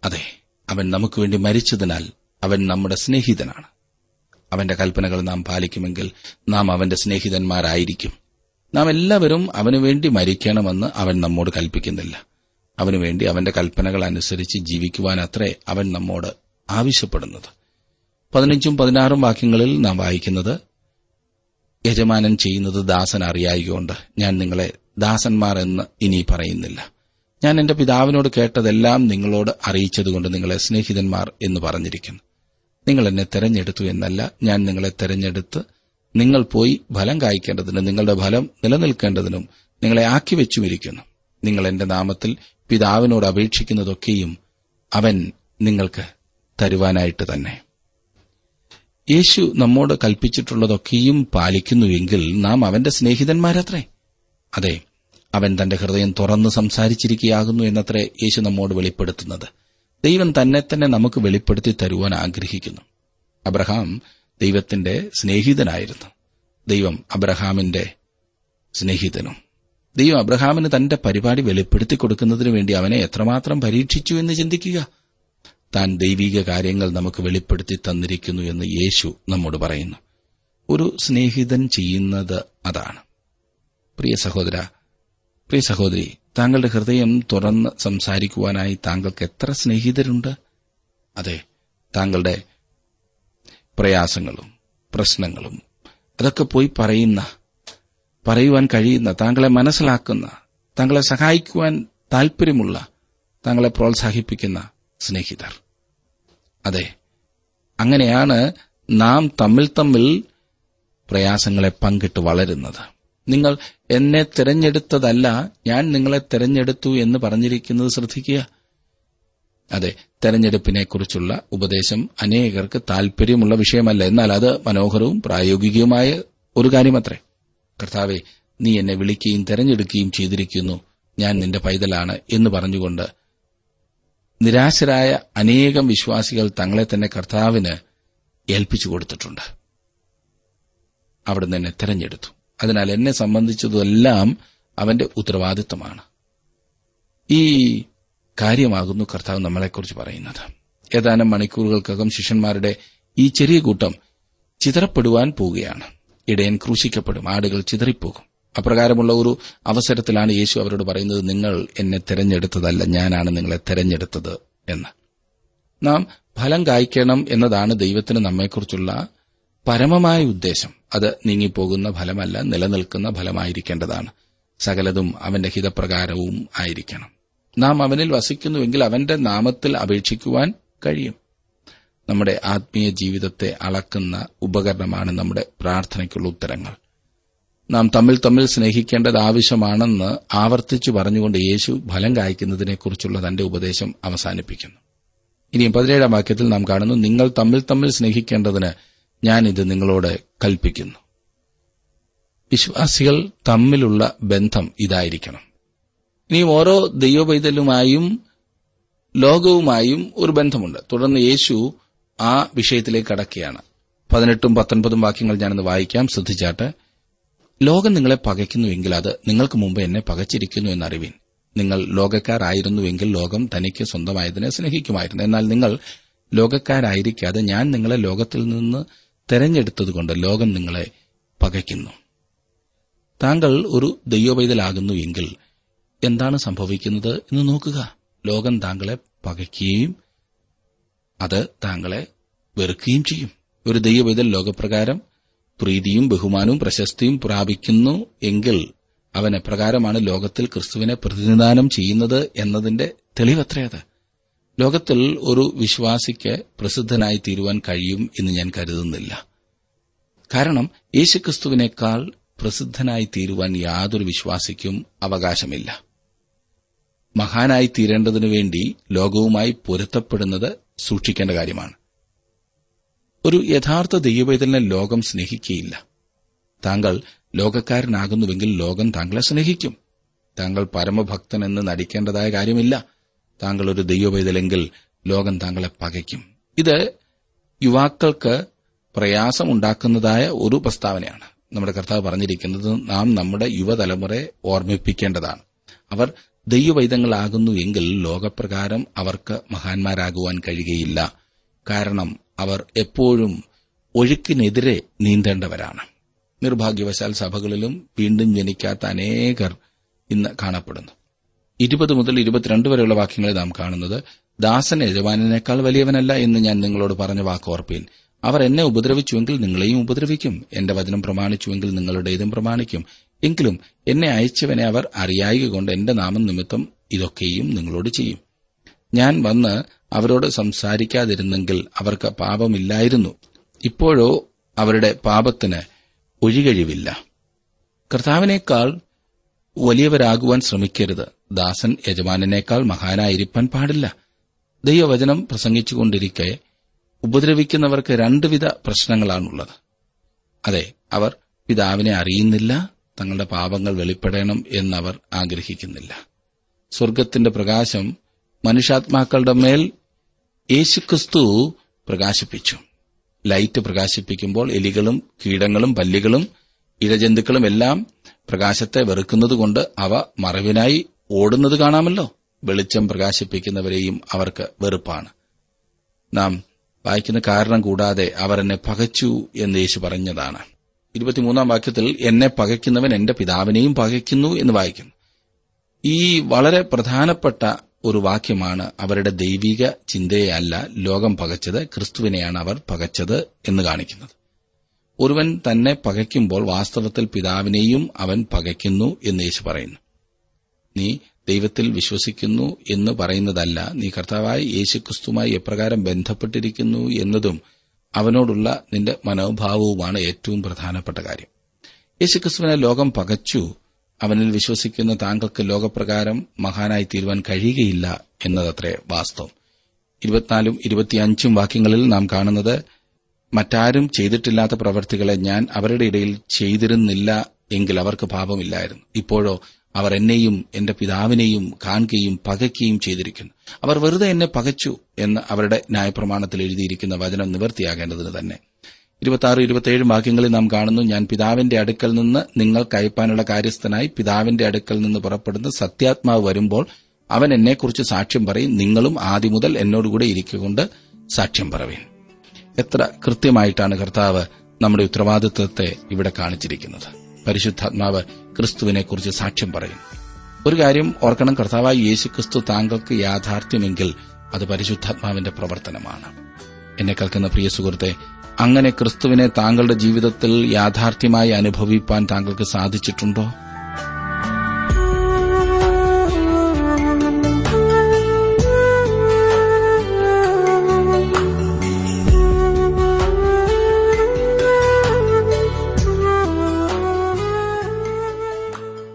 അതെ അവൻ നമുക്ക് വേണ്ടി മരിച്ചതിനാൽ അവൻ നമ്മുടെ സ്നേഹിതനാണ്. അവന്റെ കൽപ്പനകൾ നാം പാലിക്കുമെങ്കിൽ നാം അവന്റെ സ്നേഹിതന്മാരായിരിക്കും. നാം എല്ലാവരും അവനുവേണ്ടി മരിക്കണമെന്ന് അവൻ നമ്മോട് കൽപ്പിക്കുന്നില്ല. അവനുവേണ്ടി അവന്റെ കൽപ്പനകൾ അനുസരിച്ച് ജീവിക്കുവാനത്രേ അവൻ നമ്മോട് ആവശ്യപ്പെടുന്നത്. പതിനഞ്ചും പതിനാറും വാക്യങ്ങളിൽ നാം വായിക്കുന്നത് യജമാനൻ ചെയ്യുന്നത് ദാസൻ അറിയായികൊണ്ട് ഞാൻ നിങ്ങളെ ദാസന്മാർ എന്ന് ഇനി പറയുന്നില്ല. ഞാൻ എന്റെ പിതാവിനോട് കേട്ടതെല്ലാം നിങ്ങളോട് അറിയിച്ചതുകൊണ്ട് നിങ്ങളെ സ്നേഹിതന്മാർ എന്ന് പറഞ്ഞിരിക്കുന്നു. നിങ്ങൾ എന്നെ തെരഞ്ഞെടുത്തു എന്നല്ല ഞാൻ നിങ്ങളെ തെരഞ്ഞെടുത്ത് നിങ്ങൾ പോയി ഫലം കായ്ക്കേണ്ടതിന് നിങ്ങളുടെ ഫലം നിലനിൽക്കേണ്ടതിനും നിങ്ങളെ ആക്കി വെച്ചുമിരിക്കുന്നു. നിങ്ങൾ എന്റെ നാമത്തിൽ പിതാവിനോട് അപേക്ഷിക്കുന്നതൊക്കെയും അവൻ നിങ്ങൾക്ക് തരുവാനായിട്ട് തന്നെ. യേശു നമ്മോട് കൽപ്പിച്ചിട്ടുള്ളതൊക്കെയും പാലിക്കുന്നുവെങ്കിൽ നാം അവന്റെ സ്നേഹിതന്മാരത്രേ. അതെ അവൻ തന്റെ ഹൃദയം തുറന്ന് സംസാരിച്ചിരിക്കുകയാകുന്നു എന്നത്രേ യേശു നമ്മോട് വെളിപ്പെടുത്തുന്നത്. ദൈവം തന്നെ തന്നെ നമുക്ക് വെളിപ്പെടുത്തി തരുവാൻ ആഗ്രഹിക്കുന്നു. അബ്രഹാം ദൈവത്തിന്റെ സ്നേഹിതനായിരുന്നു. ദൈവം അബ്രഹാമിന്റെ സ്നേഹിതനും. ദൈവം അബ്രഹാമിന് തന്റെ പരിപാടി വെളിപ്പെടുത്തി കൊടുക്കുന്നതിനു വേണ്ടി അവനെ എത്രമാത്രം പരീക്ഷിച്ചു എന്ന് ചിന്തിക്കുക. താൻ ദൈവിക കാര്യങ്ങൾ നമുക്ക് വെളിപ്പെടുത്തി തന്നിരിക്കുന്നു എന്ന് യേശു നമ്മോട് പറയുന്നു. ഒരു സ്നേഹിതൻ ചെയ്യുന്നത് അതാണ്. പ്രിയ സഹോദര പ്രിയ സഹോദരി താങ്കളുടെ ഹൃദയം തുറന്ന് സംസാരിക്കുവാനായി താങ്കൾക്ക് എത്ര സ്നേഹിതരുണ്ട്? അതെ താങ്കളുടെ പ്രയാസങ്ങളും പ്രശ്നങ്ങളും അതൊക്കെ പോയി പറയുന്ന പറയുവാൻ കഴിയുന്ന താങ്കളെ മനസ്സിലാക്കുന്ന താങ്കളെ സഹായിക്കുവാൻ താൽപര്യമുള്ള താങ്കളെ പ്രോത്സാഹിപ്പിക്കുന്ന സ്നേഹിതർ. അതെ അങ്ങനെയാണ് നാം തമ്മിൽ തമ്മിൽ പ്രയാസങ്ങളെ പങ്കിട്ട് വളരുന്നത്. നിങ്ങൾ എന്നെ തിരഞ്ഞെടുത്തതല്ല ഞാൻ നിങ്ങളെ തിരഞ്ഞെടുത്തു എന്ന് പറഞ്ഞിരിക്കുന്നത് ശ്രദ്ധിക്കുക. അതെ തെരഞ്ഞെടുപ്പിനെക്കുറിച്ചുള്ള ഉപദേശം അനേകർക്ക് താൽപര്യമുള്ള വിഷയമല്ല. എന്നാൽ അത് മനോഹരവും പ്രായോഗികവുമായ ഒരു കാര്യമത്രേ. കർത്താവെ നീ എന്നെ വിളിക്കുകയും തെരഞ്ഞെടുക്കുകയും ചെയ്തിരിക്കുന്നു. ഞാൻ നിന്റെ പൈതലാണ് എന്ന് പറഞ്ഞുകൊണ്ട് നിരാശരായ അനേകം വിശ്വാസികൾ തങ്ങളെ തന്നെ കർത്താവിന് ഏൽപ്പിച്ചു കൊടുത്തിട്ടുണ്ട്. അവിടുന്ന് എന്നെ തെരഞ്ഞെടുത്തു. അതിനാൽ എന്നെ സംബന്ധിച്ചതെല്ലാം അവന്റെ ഉത്തരവാദിത്തമാണ് ഈ കാര്യമാകുന്നു കർത്താവ് നമ്മളെക്കുറിച്ച് പറയുന്നത്. ഏതാനും മണിക്കൂറുകൾക്കകം ശിഷ്യന്മാരുടെ ഈ ചെറിയ കൂട്ടം ചിതറപ്പെടുവാൻ പോവുകയാണ്. ഇടയൻ ക്രൂശിക്കപ്പെടും ആടുകൾ ചിതറിപ്പോകും. അപ്രകാരമുള്ള ഒരു അവസരത്തിലാണ് യേശു അവരോട് പറയുന്നത് നിങ്ങൾ എന്നെ തെരഞ്ഞെടുത്തതല്ല ഞാനാണ് നിങ്ങളെ തെരഞ്ഞെടുത്തത് എന്ന്. നാം ഫലം കായ്ക്കണം എന്നതാണ് ദൈവത്തിന് നമ്മെക്കുറിച്ചുള്ള പരമമായ ഉദ്ദേശം. അത് നീങ്ങിപ്പോകുന്ന ഫലമല്ല നിലനിൽക്കുന്ന ഫലമായിരിക്കേണ്ടതാണ്. സകലതും അവന്റെ ഹിതപ്രകാരവും ആയിരിക്കണം. നാം അവനിൽ വസിക്കുന്നുവെങ്കിൽ അവന്റെ നാമത്തിൽ അപേക്ഷിക്കുവാൻ കഴിയും. നമ്മുടെ ആത്മീയ ജീവിതത്തെ അളക്കുന്ന ഉപകരണമാണ് നമ്മുടെ പ്രാർത്ഥനയ്ക്കുള്ള ഉത്തരങ്ങൾ. നാം തമ്മിൽ തമ്മിൽ സ്നേഹിക്കേണ്ടത് ആവശ്യമാണെന്ന് ആവർത്തിച്ചു പറഞ്ഞുകൊണ്ട് യേശു ഫലം കായ്ക്കുന്നതിനെക്കുറിച്ചുള്ള തന്റെ ഉപദേശം അവസാനിപ്പിക്കുന്നു. ഇനിയും പതിനേഴാം വാക്യത്തിൽ നാം കാണുന്നു നിങ്ങൾ തമ്മിൽ തമ്മിൽ സ്നേഹിക്കേണ്ടതിന് ഞാനിത് നിങ്ങളോട് കൽപ്പിക്കുന്നു. വിശ്വാസികൾ തമ്മിലുള്ള ബന്ധം ഇതായിരിക്കണം. ഇനി ഓരോ ദൈവപൈതലുമായും ലോകവുമായും ഒരു ബന്ധമുണ്ട്. തുടർന്ന് യേശു ആ വിഷയത്തിലേക്ക് അടക്കുകയാണ് പതിനെട്ടും പത്തൊൻപതും വാക്യങ്ങൾ ഞാനൊന്ന് വായിക്കാം. ശ്രദ്ധിച്ചാട്ട്. ലോകം നിങ്ങളെ പകയ്ക്കുന്നുവെങ്കിൽ അത് നിങ്ങൾക്ക് മുമ്പ് എന്നെ പകച്ചിരിക്കുന്നു എന്നറിവിൻ. നിങ്ങൾ ലോകക്കാരായിരുന്നുവെങ്കിൽ ലോകം തനിക്ക് സ്വന്തമായതിനെ സ്നേഹിക്കുമായിരുന്നു. എന്നാൽ നിങ്ങൾ ലോകക്കാരായിരിക്കാതെ ഞാൻ നിങ്ങളെ ലോകത്തിൽ നിന്ന് തെരഞ്ഞെടുത്തതുകൊണ്ട് ലോകം നിങ്ങളെ പകയ്ക്കുന്നു. താങ്കൾ ഒരു ദൈവപൈതലാകുന്നു എങ്കിൽ എന്താണ് സംഭവിക്കുന്നത് എന്ന് നോക്കുക. ലോകം താങ്കളെ പകയ്ക്കുകയും അത് താങ്കളെ വെറുക്കുകയും ചെയ്യും. ഒരു ദൈവപൈതൽ ലോകപ്രകാരം പ്രീതിയും ബഹുമാനവും പ്രശസ്തിയും പ്രാപിക്കുന്നു എങ്കിൽ അവൻ ലോകത്തിൽ ക്രിസ്തുവിനെ പ്രതിനിധാനം ചെയ്യുന്നത് എന്നതിന്റെ തെളിവത്രയത് ലോകത്തിൽ ഒരു വിശ്വാസിക്ക് പ്രസിദ്ധനായി തീരുവാൻ കഴിയും എന്ന് ഞാൻ കരുതുന്നില്ല. കാരണം യേശുക്രിസ്തുവിനേക്കാൾ പ്രസിദ്ധനായി തീരുവാൻ യാതൊരു വിശ്വാസിക്കും അവകാശമില്ല. മഹാനായി തീരേണ്ടതിനു വേണ്ടി ലോകവുമായി പൊരുത്തപ്പെടുന്നത് സൂക്ഷിക്കേണ്ട കാര്യമാണ്. ഒരു യഥാർത്ഥ ദൈവവേദനെ ലോകം സ്നേഹിക്കുകയില്ല. താങ്കൾ ലോകക്കാരനാകുന്നുവെങ്കിൽ ലോകം താങ്കളെ സ്നേഹിക്കും. താങ്കൾ പരമഭക്തനെന്ന് നടിക്കേണ്ടതായ കാര്യമില്ല. താങ്കൾ ഒരു ദൈവവൈതലെങ്കിൽ ലോകം താങ്കളെ പകയ്ക്കും. ഇത് യുവാക്കൾക്ക് പ്രയാസമുണ്ടാക്കുന്നതായ ഒരു പ്രസ്താവനയാണ്. നമ്മുടെ കർത്താവ് പറഞ്ഞിരിക്കുന്നത് നാം നമ്മുടെ യുവതലമുറയെ ഓർമ്മിപ്പിക്കേണ്ടതാണ്. അവർ ദൈവവൈദങ്ങളാകുന്നു എങ്കിൽ ലോകപ്രകാരം അവർക്ക് മഹാന്മാരാകുവാൻ കഴിയുകയില്ല. കാരണം അവർ എപ്പോഴും ഒഴുക്കിനെതിരെ നീന്തേണ്ടവരാണ്. നിർഭാഗ്യവശാൽ സഭകളിലും വീണ്ടും ജനിക്കാത്ത അനേകർ ഇന്ന് കാണപ്പെടുന്നു. ഇരുപത് മുതൽ ഇരുപത്തിരണ്ട് വരെയുള്ള വാക്യങ്ങളെ നാം കാണുന്നത് ദാസൻ യജമാനേക്കാൾ വലിയവനല്ല എന്ന് ഞാൻ നിങ്ങളോട് പറഞ്ഞ വാക്ക് ഓർപ്പീൻ. അവർ എന്നെ ഉപദ്രവിച്ചുവെങ്കിൽ നിങ്ങളെയും ഉപദ്രവിക്കും. എന്റെ വചനം പ്രമാണിച്ചുവെങ്കിൽ നിങ്ങളുടേതും പ്രമാണിക്കും. എങ്കിലും എന്നെ അയച്ചവനെ അവർ അറിയായിക കൊണ്ട് എന്റെ നാമം നിമിത്തം ഇതൊക്കെയും നിങ്ങളോട് ചെയ്യും. ഞാൻ വന്ന് അവരോട് സംസാരിക്കാതിരുന്നെങ്കിൽ അവർക്ക് പാപമില്ലായിരുന്നു. ഇപ്പോഴോ അവരുടെ പാപത്തിന് ഒഴികഴിവില്ല. കർത്താവിനേക്കാൾ വലിയവരാകുവാൻ ശ്രമിക്കരുത്. ദാസൻ യജമാനേക്കാൾ മഹാനായിരിക്കാൻ പാടില്ല. ദൈവവചനം പ്രസംഗിച്ചുകൊണ്ടിരിക്കെ ഉപദ്രവിക്കുന്നവർക്ക് രണ്ടുവിധ പ്രശ്നങ്ങളാണുള്ളത്. അതെ അവർ പിതാവിനെ അറിയുന്നില്ല തങ്ങളുടെ പാപങ്ങൾ വെളിപ്പെടണം എന്നവർ ആഗ്രഹിക്കുന്നില്ല. സ്വർഗത്തിന്റെ പ്രകാശം മനുഷ്യാത്മാക്കളുടെ മേൽ യേശുക്രിസ്തു പ്രകാശിപ്പിച്ചു. ലൈറ്റ് പ്രകാശിപ്പിക്കുമ്പോൾ എലികളും കീടങ്ങളും പല്ലികളും ഇഴജന്തുക്കളും എല്ലാം പ്രകാശത്തെ വെറുക്കുന്നതുകൊണ്ട് അവ മറവിനായി ഓടുന്നത് കാണാമല്ലോ. വെളിച്ചം പ്രകാശിപ്പിക്കുന്നവരെയും അവർക്ക് വെറുപ്പാണ്. നാം വായിക്കുന്ന കാരണം കൂടാതെ അവർ എന്നെ പകച്ചു എന്ന് യേശു പറഞ്ഞതാണ്. ഇരുപത്തിമൂന്നാം വാക്യത്തിൽ എന്നെ പകയ്ക്കുന്നവൻ എന്റെ പിതാവിനെയും പകയ്ക്കുന്നു എന്ന് വായിക്കുന്നു ഈ വളരെ പ്രധാനപ്പെട്ട ഒരു വാക്യമാണ് അവരുടെ ദൈവിക ചിന്തയല്ല ലോകം പകച്ചത് ക്രിസ്തുവിനെയാണ് അവർ പകച്ചത് എന്ന് കാണിക്കുന്നത്. ഒരുവൻ തന്നെ പകയ്ക്കുമ്പോൾ വാസ്തവത്തിൽ പിതാവിനെയും അവൻ പകയ്ക്കുന്നു എന്ന് യേശു പറയുന്നു. നീ ദൈവത്തിൽ വിശ്വസിക്കുന്നു എന്ന് പറയുന്നതല്ല നീ കർത്താവായ യേശുക്രിസ്തുമായി എപ്രകാരം ബന്ധപ്പെട്ടിരിക്കുന്നു എന്നതും അവനോടുള്ള നിന്റെ മനോഭാവവുമാണ് ഏറ്റവും പ്രധാനപ്പെട്ട കാര്യം. യേശുക്രിസ്തുവിനെ ലോകം പകച്ചു അവനിൽ വിശ്വസിക്കുന്ന താങ്കൾക്ക് ലോകപ്രകാരം മഹാനായി തീരുവാൻ കഴിയുകയില്ല എന്നതത്രേ വാസ്തവം. ഇരുപത്തിനാലും ഇരുപത്തിയഞ്ചും വാക്യങ്ങളിൽ നാം കാണുന്നത് മറ്റാരും ചെയ്തിട്ടില്ലാത്ത പ്രവർത്തികളെ ഞാൻ അവരുടെ ഇടയിൽ ചെയ്തിരുന്നില്ല എങ്കിൽ അവർക്ക് പാപമില്ലായിരുന്നു. ഇപ്പോഴോ അവർ എന്നെയും എന്റെ പിതാവിനെയും കാണുകയും പകയ്ക്കുകയും ചെയ്തിരിക്കുന്നു. അവർ വെറുതെ എന്നെ പകച്ചു എന്ന് അവരുടെ ന്യായപ്രമാണത്തിൽ എഴുതിയിരിക്കുന്ന വചനം നിവർത്തിയാകേണ്ടതിന് തന്നെ. ഇരുപത്തിയാറ് ഇരുപത്തിയേഴ് വാക്യങ്ങളിൽ നാം കാണുന്നു ഞാൻ പിതാവിന്റെ അടുക്കൽ നിന്ന് നിങ്ങൾ കയപ്പാനുള്ള കാര്യസ്ഥനായി പിതാവിന്റെ അടുക്കൽ നിന്ന് പുറപ്പെടുന്ന സത്യാത്മാവ് വരുമ്പോൾ അവൻ എന്നെക്കുറിച്ച് സാക്ഷ്യം പറയും. നിങ്ങളും ആദ്യം മുതൽ എന്നോടുകൂടെ ഇരിക്കൊണ്ട് സാക്ഷ്യം പറവേൻ. എത്ര കൃത്യമായിട്ടാണ് കർത്താവ് നമ്മുടെ ഉത്തരവാദിത്വത്തെ ഇവിടെ കാണിച്ചിരിക്കുന്നത്? പരിശുദ്ധാത്മാവ് ക്രിസ്തുവിനെക്കുറിച്ച് സാക്ഷ്യം പറയും. ഒരു കാര്യം ഓർക്കണം കർത്താവായി യേശു ക്രിസ്തു താങ്കൾക്ക് യാഥാർത്ഥ്യമെങ്കിൽ അത് പരിശുദ്ധാത്മാവിന്റെ പ്രവർത്തനമാണ്. എന്നെ കേൾക്കുന്ന പ്രിയ സുഹൃത്തെ അങ്ങനെ ക്രിസ്തുവിനെ താങ്കളുടെ ജീവിതത്തിൽ യാഥാർത്ഥ്യമായി അനുഭവിപ്പാൻ താങ്കൾക്ക് സാധിച്ചിട്ടുണ്ടോ?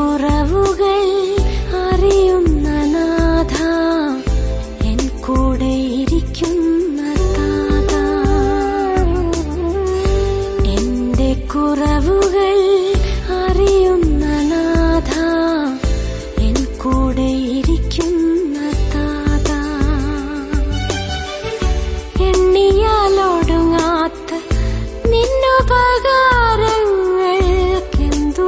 കുറവുകൾ അറിയുന്ന നാഥ. എൻ കൂടെ ഇരിക്കുന്ന താത. എന്റെ കുറവുകൾ അറിയുന്ന നാഥ. എൻ കൂടെ ഇരിക്കുന്ന താത. എണ്ണിയാലൊടുങ്ങാത്ത നിന്നുപകാരങ്ങൾക്കെന്തു